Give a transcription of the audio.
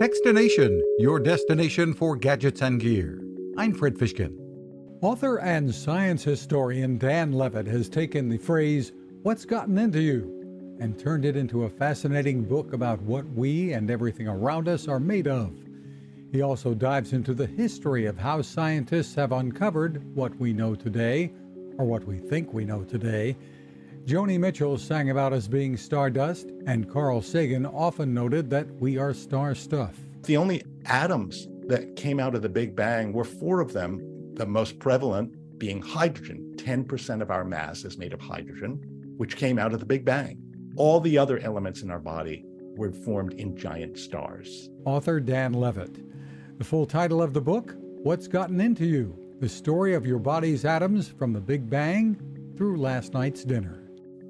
Techstination, your destination for gadgets and gear. I'm Fred Fishkin. Author and science historian Dan Levitt has taken the phrase, What's Gotten Into You, and turned it into a fascinating book about what we and everything around us are made of. He also dives into the history of how scientists have uncovered what we know today, or what we think we know today. Joni Mitchell sang about us being stardust, and Carl Sagan often noted that we are star stuff. The only atoms that came out of the Big Bang were four of them, the most prevalent being hydrogen. 10% of our mass is made of hydrogen, which came out of the Big Bang. All the other elements in our body were formed in giant stars. Author Dan Levitt. The full title of the book What's Gotten Into You? The Story of Your Body's Atoms from the Big Bang through Last Night's Dinner.